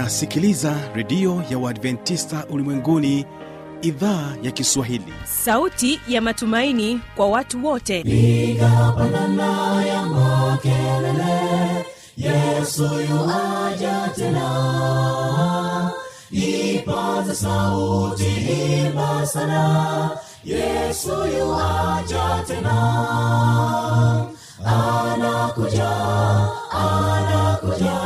unasikiliza redio ya uadventista ulimwenguni idhaa ya kiswahili. Sauti ya matumaini kwa watu wote. Piga pandana ya makelele yesu yuaja tena. Ipaza sauti imba sana yesu yuaja tena. Anakuja anakuja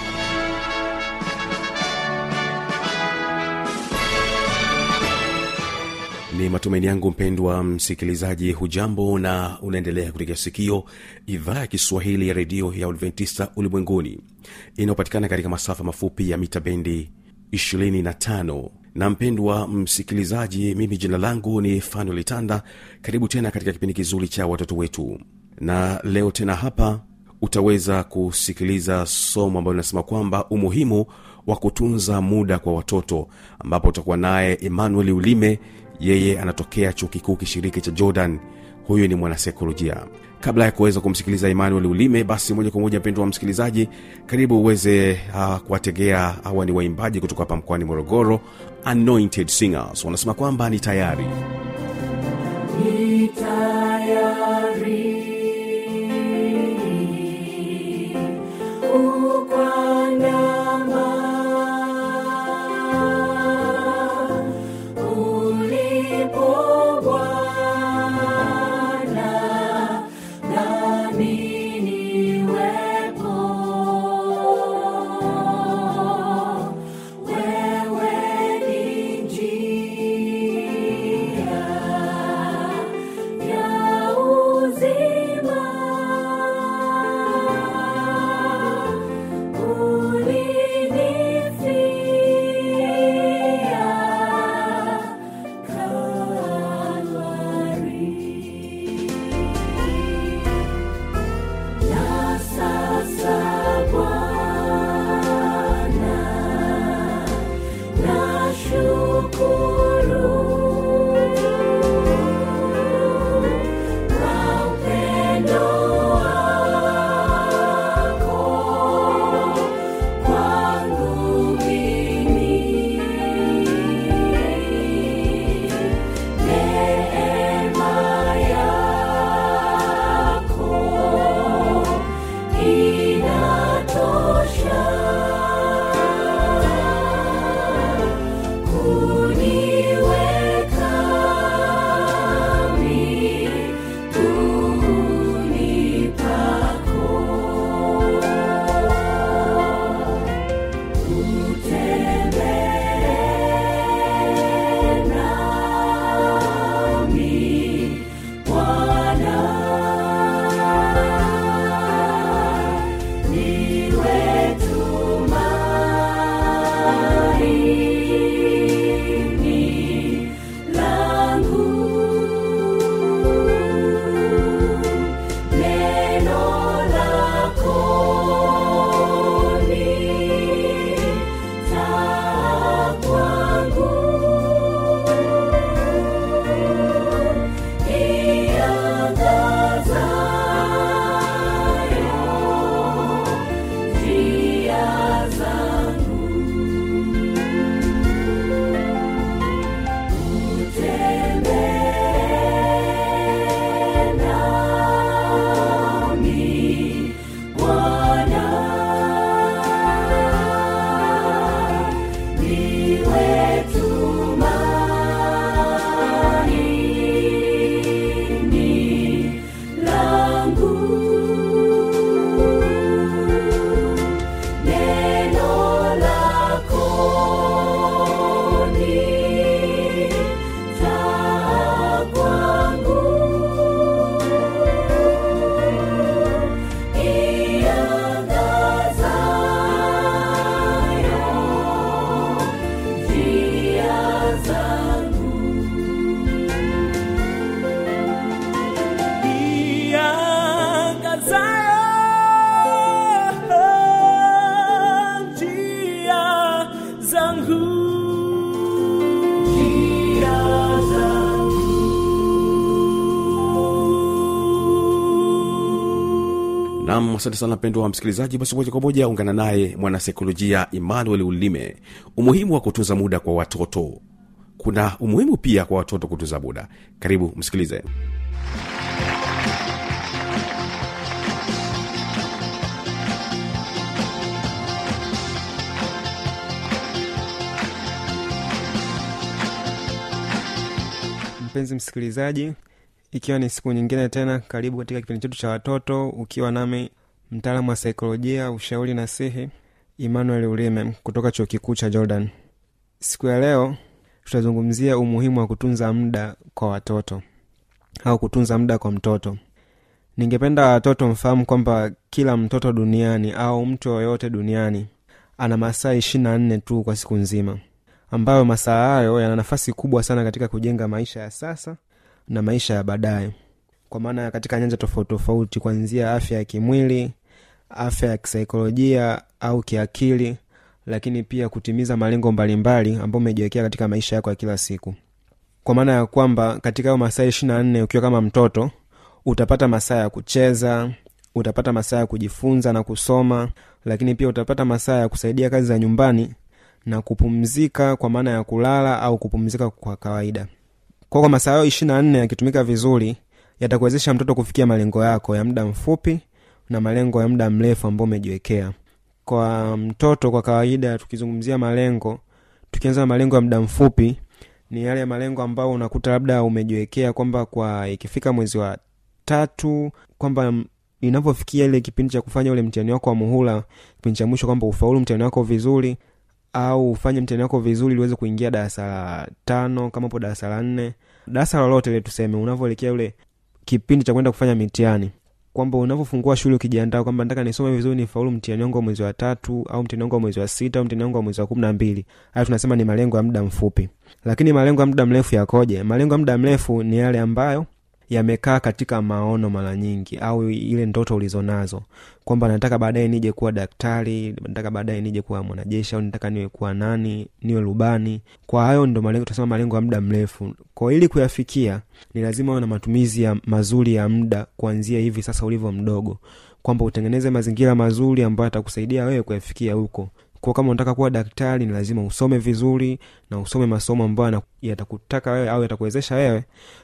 ni matumaini yangu mpendwa msikilizaji hujambo na unaendelea kutegea sikio idhaa ya kiswahili ya redio ya adventista ulimwenguni inayopatikana katika masafa mafupi ya mita bendi 25 na mpendwa msikilizaji mimi jina langu ni fanuel litanda karibu tena katika kipindi kizuri cha watoto wetu. Na leo tena hapa utaweza kusikiliza somo ambalo linasema kwamba umuhimu wa kutunza muda kwa watoto ambapo utakuwa naye emmanuel ulime yeye anatokea chuo kikuu kishiriki cha jordan. Huyu ni mwanasaikolojia kabla ya kuweza kumsikiliza emmanuel ulime basi moja kwa moja mpendo wa msikilizaji karibu uweze uh, kuwategea hawa ni waimbaji kutoka hapa mkoani morogoro anointed singers. Wanasema kwamba ni tayari. Ni tayari wetu. Asante sana mpendo wa msikilizaji basi moja kwa moja ungana naye mwanasaikolojia emmanuel ulime. Umuhimu wa kutunza muda kwa watoto. Kuna umuhimu pia kwa watoto kutunza muda. Karibu msikilize. Mpenzi msikilizaji ikiwa ni siku nyingine tena karibu katika kipindi chetu cha watoto ukiwa nami mtaalamu wa saikolojia ushauri na sihi emmanuel ulime kutoka chuo kikuu cha jordan. Siku ya leo tutazungumzia umuhimu wa kutunza muda kwa watoto au kutunza muda kwa mtoto. Ningependa watoto mfahamu kwamba kila mtoto duniani au mtu yoyote duniani ana masaa ishiri na nne tu kwa siku nzima ambayo masaa hayo yana nafasi kubwa sana katika kujenga maisha ya sasa na maisha ya baadaye. Kwa maana katika nyanja tofauti tofauti kuanzia afya ya kimwili afya ya kisaikolojia au kiakili lakini pia kutimiza malengo mbalimbali ambayo umejiwekea katika maisha yako ya kila siku. Kwa maana ya kwamba katika hayo masaa ishirina na nne ukiwa kama mtoto utapata masaa ya kucheza utapata masaa ya kujifunza na kusoma lakini pia utapata masaa ya kusaidia kazi za nyumbani na kupumzika kwa maana ya kulala au kupumzika kwa kawaida. Kwa kwa masaa hayo ishirina na nne yakitumika vizuri yatakuwezesha mtoto kufikia malengo yako ya muda mfupi na malengo ya muda mrefu ambao umejiwekea. Kwa mtoto kwa kawaida tukizungumzia malengo tukianza na malengo ya muda mfupi ni yale malengo ambayo unakuta labda umejiwekea kwamba kwa ikifika mwezi wa tatu kwamba inavyofikia ile kipindi cha kufanya ule mtihani wako wa muhula kipindi cha mwisho kwamba ufaulu mtihani wako vizuri au ufanye mtihani wako vizuri ili kuingia darasa la tano kama upo darasa la nne. Darasa lolote ile tuseme unavyoelekea ule kipindi cha kwenda kufanya mitihani kwamba unavyofungua shule ukijiandaa kwamba nataka nisome vizuri nifaulu mtihani wangu wa mwezi wa tatu au mtihani wangu wa mwezi wa sita au mtihani wangu wa mwezi wa kumi na mbili. Hayo tunasema ni malengo ya muda mfupi. Lakini malengo ya muda mrefu yakoje? Malengo ya muda mrefu ni yale ambayo yamekaa katika maono mara nyingi au ile ndoto ulizonazo kwamba nataka baadaye nije kuwa daktari nataka baadaye nije kuwa mwanajeshi au nataka niwe kuwa nani niwe rubani. Kwa hayo ndo malengo tunasema malengo ya muda mrefu. Kwa ili kuyafikia ni lazima uwe na matumizi ya mazuri ya muda kuanzia hivi sasa ulivyo mdogo. Kwamba utengeneze mazingira mazuri ambayo atakusaidia wewe kuyafikia huko. Kwa kama unataka kuwa daktari ni lazima usome vizuri na usome masomo ambayo yatakutaka wewe au yatakuwezesha wewe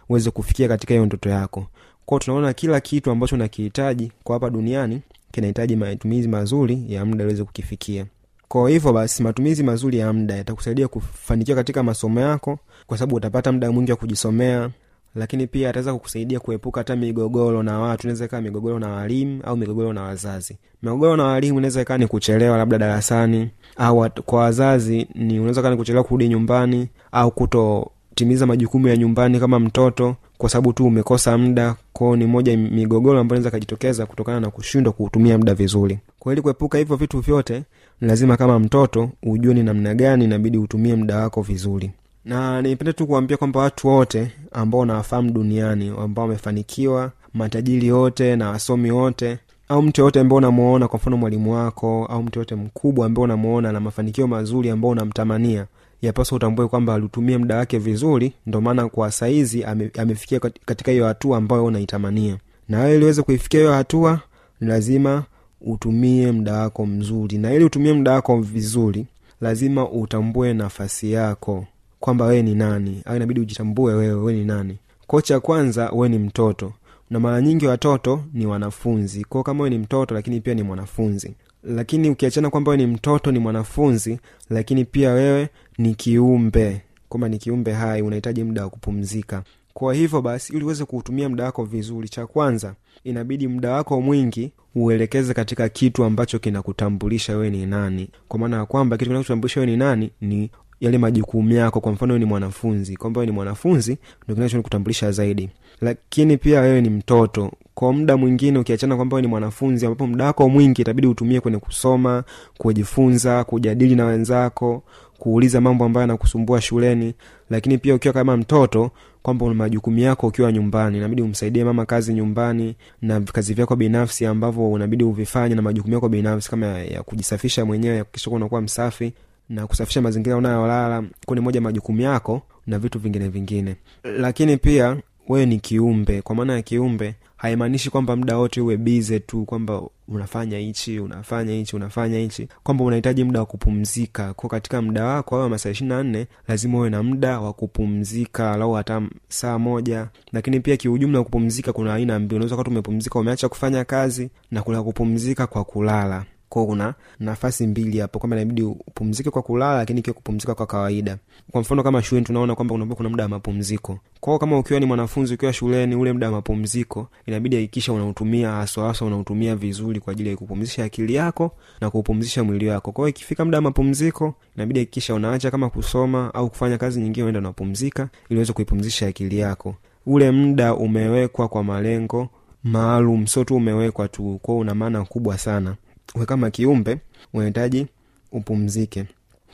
uweze kufikia katika hiyo ndoto yako. Kwao tunaona kila kitu ambacho nakihitaji kwa hapa duniani kinahitaji matumizi mazuri ya muda uweze kukifikia. Kwa hivyo basi matumizi mazuri ya muda yatakusaidia kufanikiwa katika masomo yako kwa sababu utapata muda mwingi wa kujisomea lakini pia ataweza kukusaidia kuepuka hata migogoro na watu. Inaweza ikawa migogoro na walimu au migogoro na wazazi. Migogoro na walimu inaweza ikawa ni kuchelewa labda darasani au kwa wazazi ni unaweza kaa ni kuchelewa kurudi nyumbani au kutotimiza majukumu ya nyumbani kama mtoto kwa sababu tu umekosa muda kwao ni moja migogoro ambayo inaweza kajitokeza kutokana na kushindwa kuutumia muda vizuri. Kwa ili kuepuka hivyo vitu vyote lazima kama mtoto ujue ni namna gani inabidi utumie muda wako vizuri. Na nipende tu kuambia kwamba watu wote ambao nawafahamu duniani ambao wamefanikiwa matajiri wote na wasomi wote au mtu yoyote ambao unamuona kwa mfano mwalimu wako au mtu yoyote mkubwa ambao unamuona na mafanikio mazuri ambao unamtamania yapaswa utambue kwamba alitumia muda wake vizuri ndo maana kwa saizi ame, amefikia katika hiyo hatua ambayo unaitamania. Na wewe iliweze kuifikia hiyo hatua ni lazima utumie muda wako mzuri. Na ili utumie muda wako vizuri lazima utambue nafasi yako kwamba wewe ni nani. Au inabidi ujitambue wewe wewe ni nani. Ko cha kwanza wewe ni mtoto. Na mara nyingi watoto ni wanafunzi. Kwao kama wewe ni mtoto lakini pia ni mwanafunzi lakini ukiachana kwamba wewe ni mtoto ni mwanafunzi lakini pia wewe ni kiumbe kwamba ni kiumbe hai unahitaji muda wa kupumzika. Kwa hivyo basi ili uweze kuutumia muda wako vizuri cha kwanza inabidi muda wako mwingi uelekeze katika kitu ambacho kinakutambulisha wewe ni nani. Kwa maana ya kwamba kitu kinachotambulisha wewe ni nani ni yale majukumu yako. Kwa mfano ni mwanafunzi kwamba ni mwanafunzi ndo kinachokutambulisha zaidi. Lakini pia wewe ni mtoto. Kwa muda mwingine ukiachana kwamba ni mwanafunzi ambapo muda wako mwingi itabidi utumie kwenye kusoma kujifunza kujadili na wenzako kuuliza mambo ambayo yanakusumbua shuleni. Lakini pia ukiwa kama mtoto kwamba majukumu yako ukiwa nyumbani inabidi umsaidie mama kazi nyumbani na kazi vyako binafsi ambavyo unabidi uvifanye na majukumu yako binafsi kama ya, ya kujisafisha mwenyewe ya kuhakikisha unakuwa msafi na kusafisha mazingira unayolala kuni moja majukumu yako na vitu vingine vingine. Lakini pia wewe ni kiumbe. Kwa maana ya kiumbe haimaanishi kwamba muda wote uwe bize tu kwamba unafanya hichi unafanya hichi unafanya hichi. Kwamba unahitaji muda wa kupumzika. Ko katika muda wako au masaa ishiri na nne lazima uwe na muda wa kupumzika alau hata saa moja. Lakini pia kiujumla kupumzika kuna aina mbili. Unaweza kati tumepumzika, umeacha kufanya kazi na kuna kupumzika kwa kulala kwao kuna nafasi mbili hapo. Kwamba inabidi upumzike kwa kulala lakini ikiwa kupumzika kwa kawaida. Kwa mfano kama shuleni tunaona kwamba unakuwa kuna muda wa mapumziko. Kwao kama ukiwa ni mwanafunzi ukiwa shuleni ule muda wa mapumziko inabidi hakikisha unautumia haswa unautumia vizuri kwa ajili ya kupumzisha akili yako na kuupumzisha mwili wako. Kwao ikifika muda wa mapumziko inabidi hakikisha unaacha kama kusoma au kufanya kazi nyingine unaenda unapumzika ili uweze kuipumzisha akili yako. Ule muda umewekwa kwa malengo maalum sio tu umewekwa tu. Kwao una maana kubwa sana we kama kiumbe unahitaji upumzike.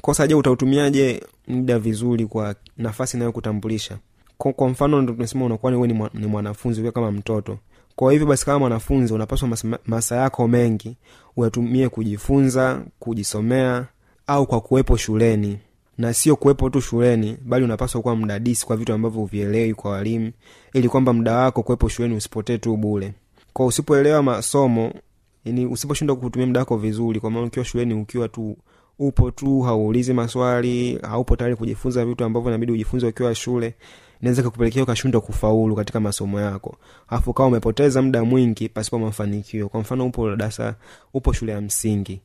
Kosa je utautumiaje muda vizuri kwa nafasi inayokutambulisha? Kwa, mfano tunasema unakuwa ni, ni, ni mwanafunzi ukiwa kama mtoto. Kwa hivyo basi kama mwanafunzi unapaswa masa, masa yako mengi uyatumie kujifunza kujisomea au kwa kuwepo shuleni. Na sio kuwepo tu shuleni bali unapaswa kuwa mdadisi kwa vitu ambavyo uvielewi kwa walimu ili kwamba muda wako kuwepo shuleni usipotee tu bule kwa usipoelewa masomo yani usiposhindwa kutumia muda wako vizuri kwa maana ukiwa shuleni ukiwa tu upo tu hauulizi maswali haupo tayari kujifunza vitu ambavyo inabidi ujifunze ukiwa shule inaweza kukupelekea ukashindwa kufaulu katika masomo yako. Alafu kawa umepoteza muda mwingi pasipo mafanikio. Kwa mfano upo darasa upo shule ya msingi.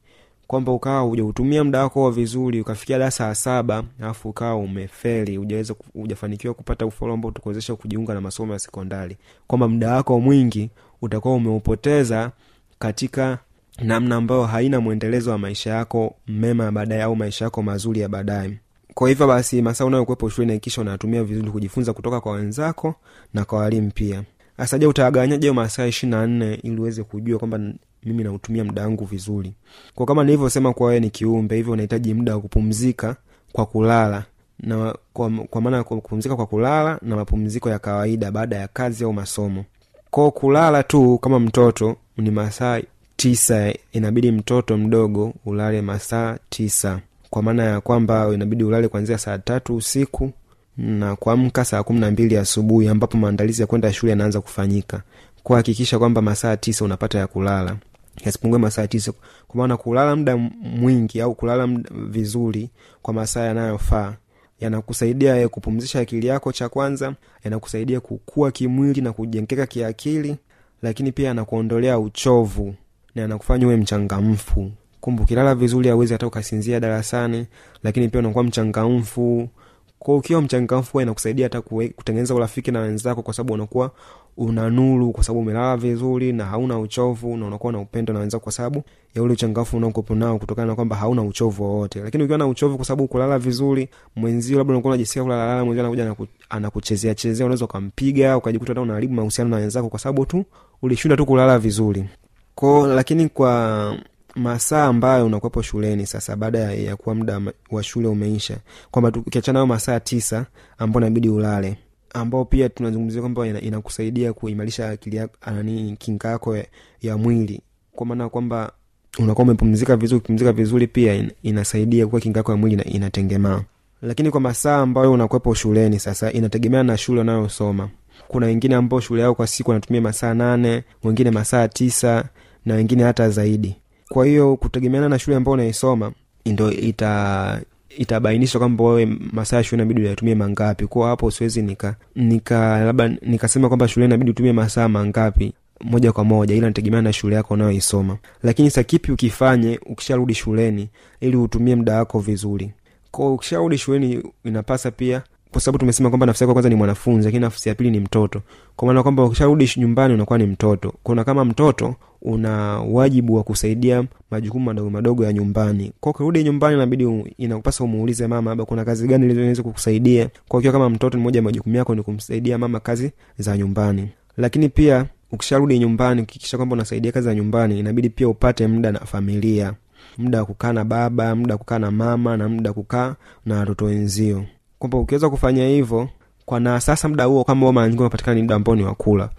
Kwamba ukawa hujautumia muda wako vizuri ukafikia darasa ya saba alafu ukawa umefeli hujaweza hujafanikiwa kupata ufaulu ambao utakuwezesha kujiunga na masomo ya sekondari. Kwamba muda wako mwingi utakuwa umeupoteza katika namna ambayo haina mwendelezo wa maisha yako mema ya baadaye au maisha yako mazuri ya baadaye. Kwa hivyo basi masaa unayokuwepo shuleni hakikisha unatumia vizuri kujifunza kutoka kwa wenzako na kwa walimu pia. Asaje utagawanyaje masaa ishiri na nne ili uweze kujua kwamba mimi nautumia muda wangu vizuri? Kwa kama nilivyosema kuwa wewe ni kiumbe hivyo unahitaji muda wa kupumzika kwa kulala. Na kwa, kwa maana kupumzika kwa kulala na mapumziko ya kawaida baada ya kazi au masomo. Kwao kulala tu kama mtoto ni masaa tisa inabidi mtoto mdogo ulale masaa tisa. Kwa maana ya kwamba inabidi ulale kuanzia saa tatu usiku na kuamka saa kumi na mbili asubuhi ambapo maandalizi ya kwenda shule yanaanza kufanyika. Kuhakikisha kwamba masaa tisa unapata ya kulala. Yasipungue masaa tisa. Kwa maana kulala muda mwingi au kulala mda vizuri kwa masaa yanayofaa yanakusaidia kupumzisha akili yako cha kwanza yanakusaidia kukua kimwili na kujengeka kiakili lakini pia anakuondolea uchovu na anakufanya uwe mchangamfu. Kumbe ukilala vizuri awezi hata ukasinzia darasani lakini pia unakuwa mchangamfu. Kwa ukiwa mchangamfu inakusaidia hata kutengeneza urafiki na wenzako kwa sababu unakuwa una nuru kwa sababu umelala vizuri na hauna uchovu na unakuwa na upendo na wenzako kwa sababu ya ule uchangamfu unaokopo nao kutokana na kwamba hauna uchovu wowote. Lakini ukiwa na uchovu kwa sababu kulala vizuri mwenzio labda unakuwa unajisikia kulalala mwenzio anakuja anakuchezea chezea unaweza ukampiga ukajikuta hata unaharibu mahusiano na wenzako kwa sababu tu ulishinda tu kulala vizuri. Ko lakini kwa masaa ambayo unakuwepo shuleni sasa baada ya kuwa muda wa shule umeisha kwamba ukiachana nayo masaa tisa ambao inabidi ulale ambao pia tunazungumzia kwamba inakusaidia kuimarisha akili nani kinga yako ya, mwili. Kwa maana kwamba unakuwa umepumzika vizuri ukipumzika vizuri pia inasaidia kuwa kinga yako ya mwili inatengemaa. Lakini kwa masaa ambayo unakuwepo shuleni sasa inategemea na shule unayosoma. Kuna wengine ambao shule yao kwa siku wanatumia masaa nane wengine masaa tisa na wengine hata zaidi. Kwa hiyo kutegemeana na shule ambayo unaisoma ndo itabainisha kwamba wewe masaa ya shule inabidi uyatumie mangapi. Kwa hapo siwezi nika nika labda nikasema kwamba shule inabidi utumie masaa mangapi moja kwa moja ila nategemea na shule yako unayoisoma. Lakini sa kipi ukifanye ukisharudi shuleni ili utumie muda wako vizuri? Ko ukisharudi shuleni inapasa pia kwa sababu tumesema kwamba nafsi yako kwanza ni mwanafunzi lakini nafsi ya pili ni mtoto. Kwa maana kwamba ukisharudi nyumbani unakuwa ni mtoto. Kuna kama mtoto una wajibu wa kusaidia majukumu madogo madogo ya nyumbani. Kwa ukirudi nyumbani inabidi inakupasa umuulize mama labda kuna kazi gani ilizoweza kukusaidia? Kwa ukiwa kama mtoto ni moja ya majukumu yako ni kumsaidia mama kazi za nyumbani. Lakini pia ukisharudi nyumbani ukikisha kwamba unasaidia kazi za nyumbani inabidi pia upate muda na familia. Muda wa kukaa na baba muda wa kukaa na mama na muda wa kukaa na watoto wenzio kwamba ukiweza kufanya hivyo kwa na sasa muda huo kama mara nyingi unapatikana ni muda ambao ni wakula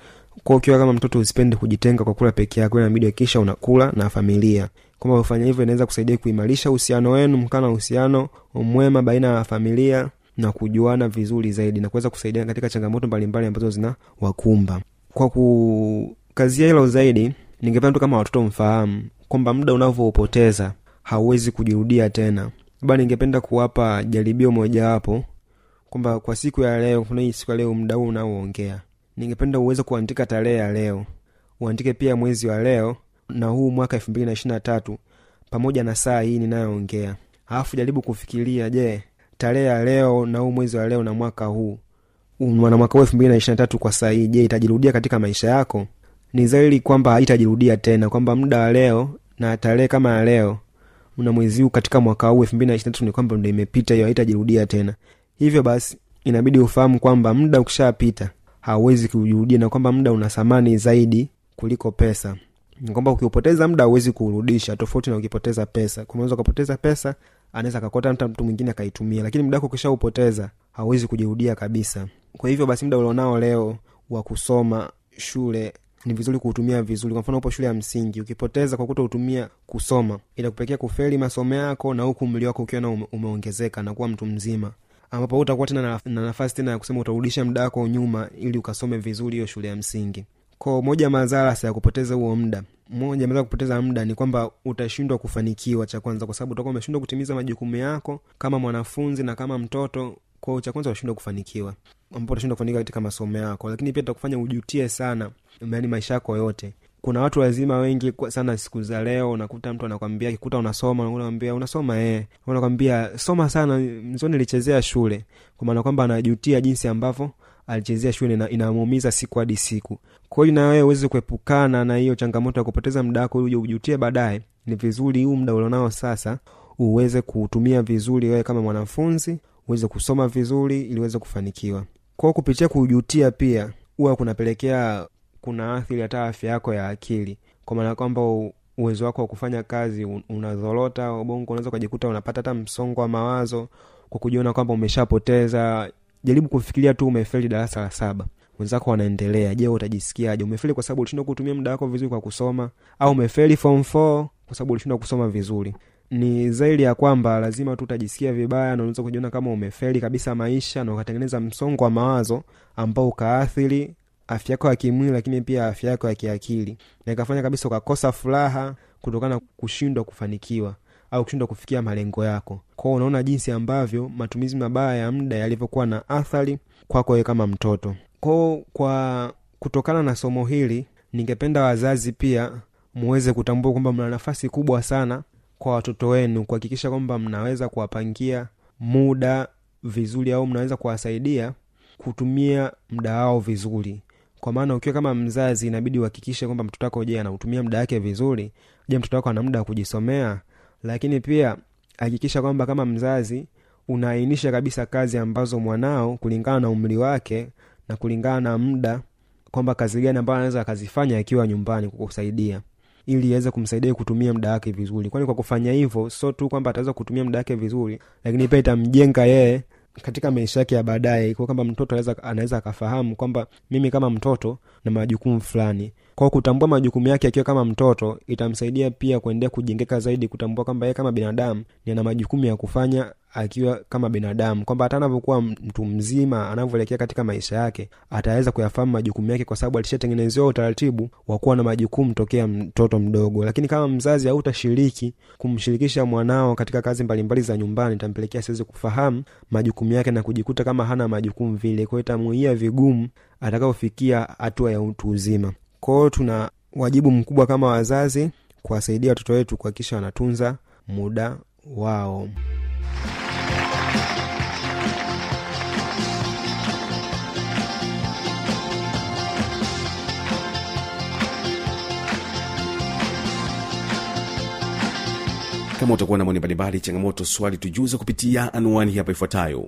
kwa ukiwa kama mtoto usipende kujitenga kwa kula peke yako inabidi hakikisha unakula na familia. Kwamba ufanya hivyo inaweza kusaidia kuimarisha uhusiano wenu mkaa na uhusiano mwema baina ya familia na kujuana vizuri zaidi na kuweza kusaidia katika changamoto mbalimbali ambazo zina kwa kukazia hilo zaidi ningependa tu kama watoto mfahamu kwamba muda unavyoupoteza hauwezi kujirudia tena labda ningependa kuwapa jaribio mojawapo kwamba kwa siku ya leo kuna hii siku ya leo mda huu unaoongea ningependa uweze kuandika tarehe ya leo uandike pia mwezi wa leo na huu mwaka elfu mbili na ishiri na tatu pamoja na saa hii ninayoongea. Alafu jaribu kufikiria je tarehe ya leo na huu mwezi wa leo na mwaka huu na mwaka huu elfu mbili na ishiri na tatu kwa saa hii je itajirudia katika maisha yako? Ni zaili kwamba haitajirudia tena kwamba muda wa leo na tarehe kama ya leo na mwezi huu katika mwaka huu elfu mbili na ishiri na tatu ni kwamba ndo imepita hiyo haitajirudia tena. Hivyo basi inabidi ufahamu kwamba muda ukishapita hauwezi kujirudia na kwamba muda una thamani zaidi kuliko pesa. Kwamba ukiupoteza muda hauwezi kuurudisha tofauti na ukipoteza pesa. Kunaweza ukapoteza pesa anaweza akakota mtu mwingine akaitumia lakini muda wako ukishaupoteza hauwezi kujirudia kabisa. Kwa hivyo basi muda ulionao leo wa kusoma shule ni vizuri kuutumia vizuri. Kwa mfano upo shule ya msingi ukipoteza kwa kuto utumia kusoma itakupelekea kufeli masomo yako na huku umri wako ukiwa na umeongezeka na kuwa mtu mzima. Ambapo utakuwa tena na, na nafasi tena ya kusema utarudisha muda wako nyuma ili ukasome vizuri hiyo shule ya msingi. Ko moja madhara ya kupoteza huo muda moja madhara kupoteza muda ni kwamba utashindwa kufanikiwa cha kwanza kwa sababu utakuwa umeshindwa kutimiza majukumu yako kama mwanafunzi na kama mtoto kwao cha kwanza utashindwa kufanikiwa. Ambapo utashindwa kufanikiwa katika masomo yako. Lakini pia itakufanya ujutie sana yaani maisha yako yote. Kuna watu wazima wengi sana siku za leo unakuta mtu anakwambia kikuta unasoma unakwambia unasoma eh. Unakwambia soma sana. Mzoni nilichezea shule. Kwa maana kwamba anajutia jinsi ambavyo alichezea shule na inamuumiza siku hadi siku. Kwa hiyo na wewe uweze kuepukana na hiyo changamoto ya kupoteza muda wako uje ujutie baadaye. Ni vizuri huu muda ulionao sasa uweze kuutumia vizuri wewe kama mwanafunzi uweze kusoma vizuri ili uweze kufanikiwa. Kwao kupitia kujutia pia huwa kunapelekea kuna athiri hata afya yako ya akili. Kwa maana kwamba uwezo wako wa kufanya kazi unazorota ubongo unaweza ukajikuta unapata hata msongo wa mawazo kwa kujiona kwamba umeshapoteza. Jaribu kufikiria tu umefeli darasa la saba. Wenzako wanaendelea. Je utajisikiaje? Umefeli kwa sababu ulishindwa kutumia muda wako vizuri kwa kusoma? Au umefeli form 4 kwa sababu ulishindwa kusoma vizuri ni zaidi ya kwamba lazima tu utajisikia vibaya na unaweza kujiona kama umefeli kabisa maisha na ukatengeneza msongo wa mawazo ambao ukaathiri afya yako ya kimwili lakini pia afya yako ya kiakili. Na ikafanya kabisa ukakosa furaha kutokana na kushindwa kufanikiwa au kushindwa kufikia malengo yako. Kwao unaona jinsi ambavyo matumizi mabaya ya muda yalivyokuwa na athari kwako wewe kama mtoto. Kwao kwa kutokana na somo hili ningependa wazazi pia muweze kutambua kwamba mna nafasi kubwa sana kwa watoto wenu kuhakikisha kwamba mnaweza kuwapangia muda vizuri au mnaweza kuwasaidia kutumia muda wao vizuri. Kwa maana ukiwa kama mzazi inabidi uhakikishe kwamba mtoto wako je anautumia muda wake vizuri? Je mtoto wako ana muda wa kujisomea? Lakini pia hakikisha kwamba kama mzazi unaainisha kabisa kazi ambazo mwanao kulingana na umri wake na kulingana na muda kwamba kazi gani ambayo anaweza akazifanya akiwa nyumbani kukusaidia ili iweze kumsaidia kutumia muda wake vizuri. Kwani kwa kufanya hivyo sio tu kwamba ataweza kutumia muda wake vizuri lakini pia itamjenga yeye katika maisha yake ya baadaye. Kwa kwamba mtoto anaweza akafahamu kwamba mimi kama mtoto na majukumu fulani kwao kutambua majukumu yake akiwa kama mtoto itamsaidia pia kuendelea kujengeka zaidi kutambua kwamba yeye kama binadamu ni ana majukumu ya kufanya akiwa kama binadamu. Kwamba hata anavyokuwa mtu mzima anavyoelekea katika maisha yake ataweza kuyafahamu majukumu yake kwa sababu alishatengenezewa utaratibu wa kuwa na majukumu tokea mtoto mdogo. Lakini kama mzazi hautashiriki kumshirikisha mwanao katika kazi mbalimbali za nyumbani itampelekea siwezi kufahamu majukumu yake na kujikuta kama hana majukumu vile. Kwao itamuia vigumu atakapofikia hatua ya utu uzima kwao tuna wajibu mkubwa kama wazazi kuwasaidia watoto wetu kuhakikisha wanatunza muda wao. Kama utakuwa na maoni mbalimbali changamoto swali tujuza kupitia anuani hapa ifuatayo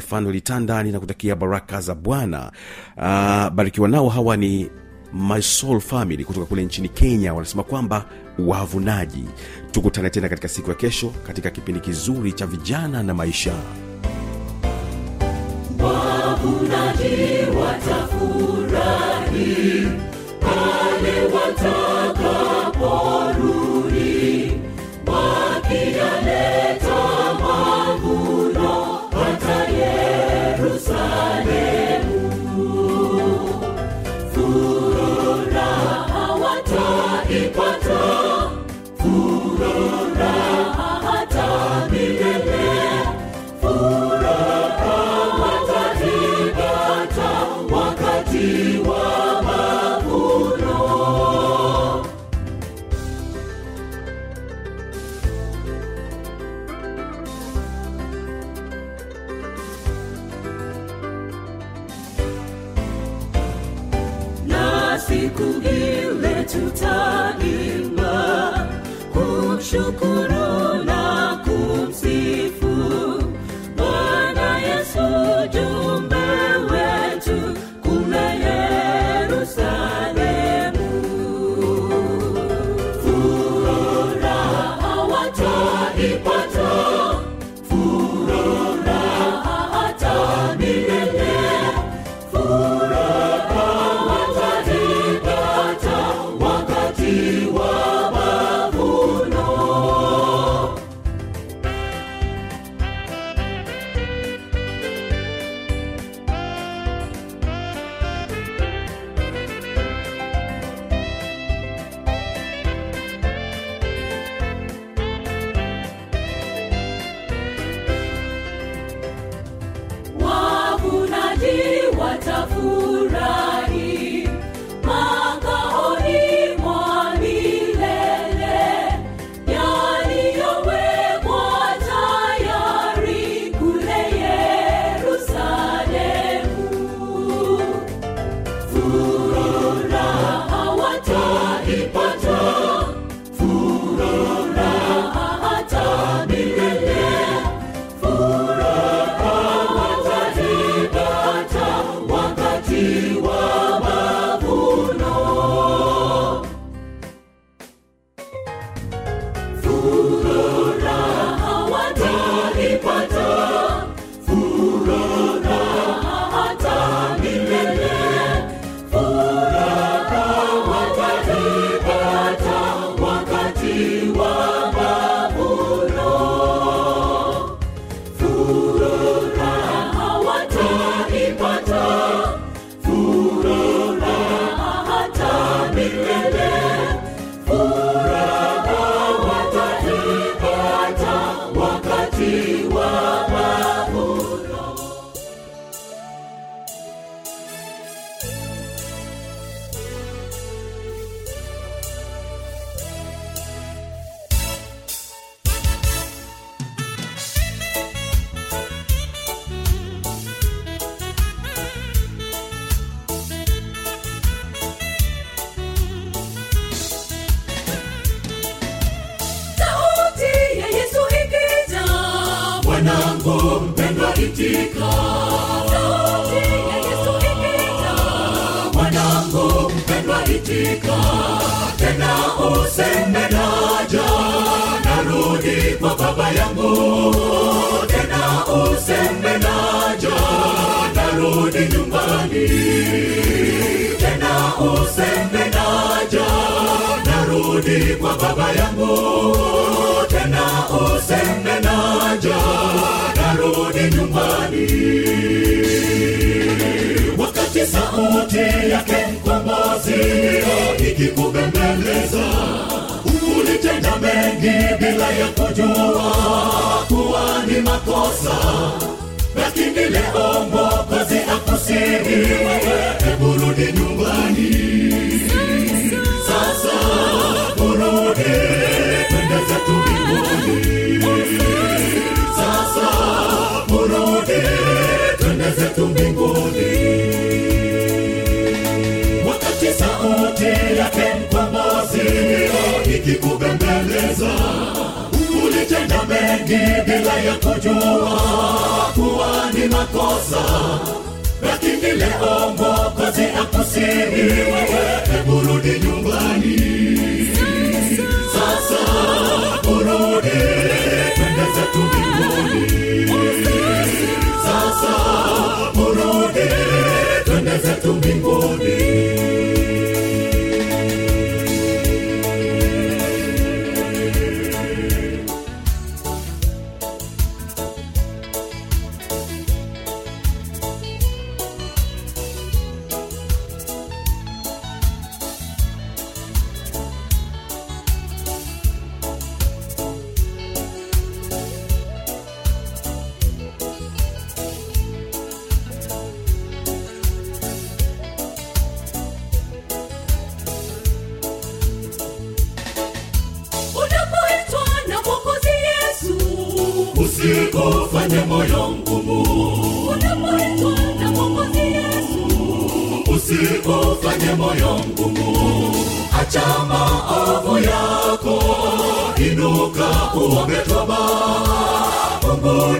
mimi ninakutakia baraka za bwana. Uh, barikiwa nao hawa ni my soul family kutoka kule nchini kenya. Wanasema kwamba wavunaji. Tukutane tena katika siku ya kesho katika kipindi kizuri cha vijana na maisha. Wavunaji watafurahi pale watakaporudi useme naja, narudi kwa baba yangu. Tena useme naja, narudi nyumbani. Tena useme naja, narudi kwa baba yangu tena useme naja narudi nyumbani sauti yake mkombozi ikikubembeleza. Ulitenda mengi bila ya kujua kuwa ni makosa. Lakini leo mwokozi akusihi wewe hebu nyumbani ulitenda mengi bila ya kujua kuwa ni makosa. Lakini leo mwokozi akusihi wewe heburudi nyumbani. Sasa urudi twende zetu mbinguni. Sasa urudi twende zetu mbinguni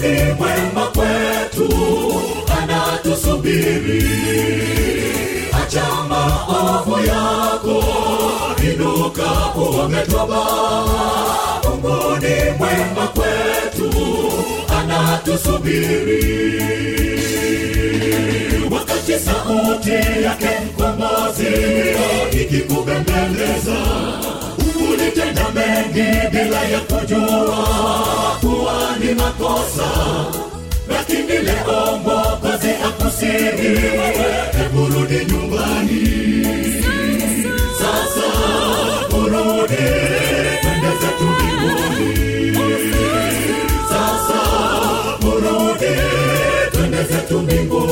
ni mwema kwetu anatusubiri. Acha maovu yako inuka uombe toba mungu ni mwema kwetu anatusubiri. Wakati sauti yake mkombozi ikikubembeleza ulitenda mengi bila ya kujua kuwa ni makosa. Lakini leo mwokozi akusihi wewe nyumbani. Sasa urudi twende zetu mbinguni. Sasa urudi twende mbinguni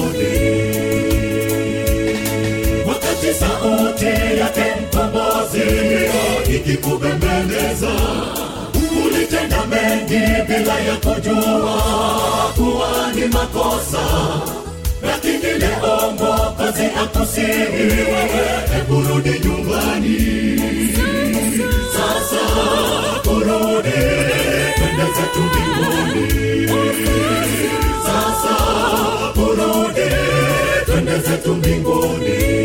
ikikupendeza ulitenda mengi bila ya kujua kuwa ni makosa. Lakini leo mwokozi akusihi wewe kurudi nyumbani. Sasa kurudi kwenda zetu mbinguni. Sasa kurudi kwenda zetu mbinguni.